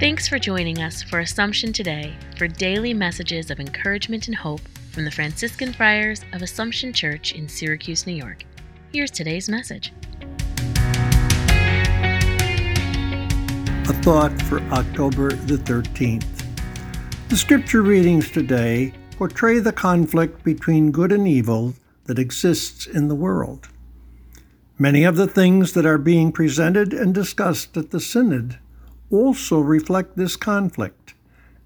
for joining us for Assumption Today for daily messages of encouragement and hope from the Franciscan Friars of Assumption Church in Syracuse, New York. Here's today's message. A thought for October the 13th. The scripture readings today portray the conflict between good and evil that exists in the world. Many of the things that are being presented and discussed at the Synod also reflect this conflict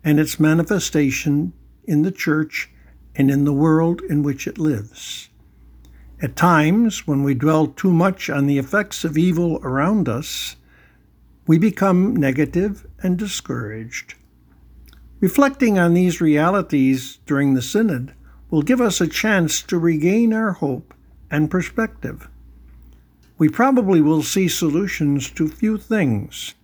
and its manifestation in the Church and in the world in which it lives. At times, when we dwell too much on the effects of evil around us, we become negative and discouraged. Reflecting on these realities during the Synod will give us a chance to regain our hope and perspective. We probably will see solutions to few things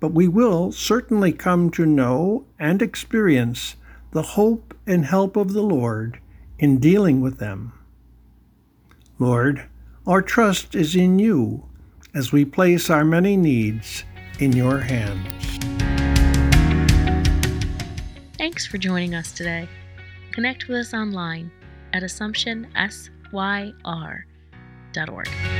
but we will certainly come to know and experience the hope and help of the Lord in dealing with them. Lord, our trust is in you as we place our many needs in your hands. Thanks for joining us today. Connect with us online at AssumptionSYR.org.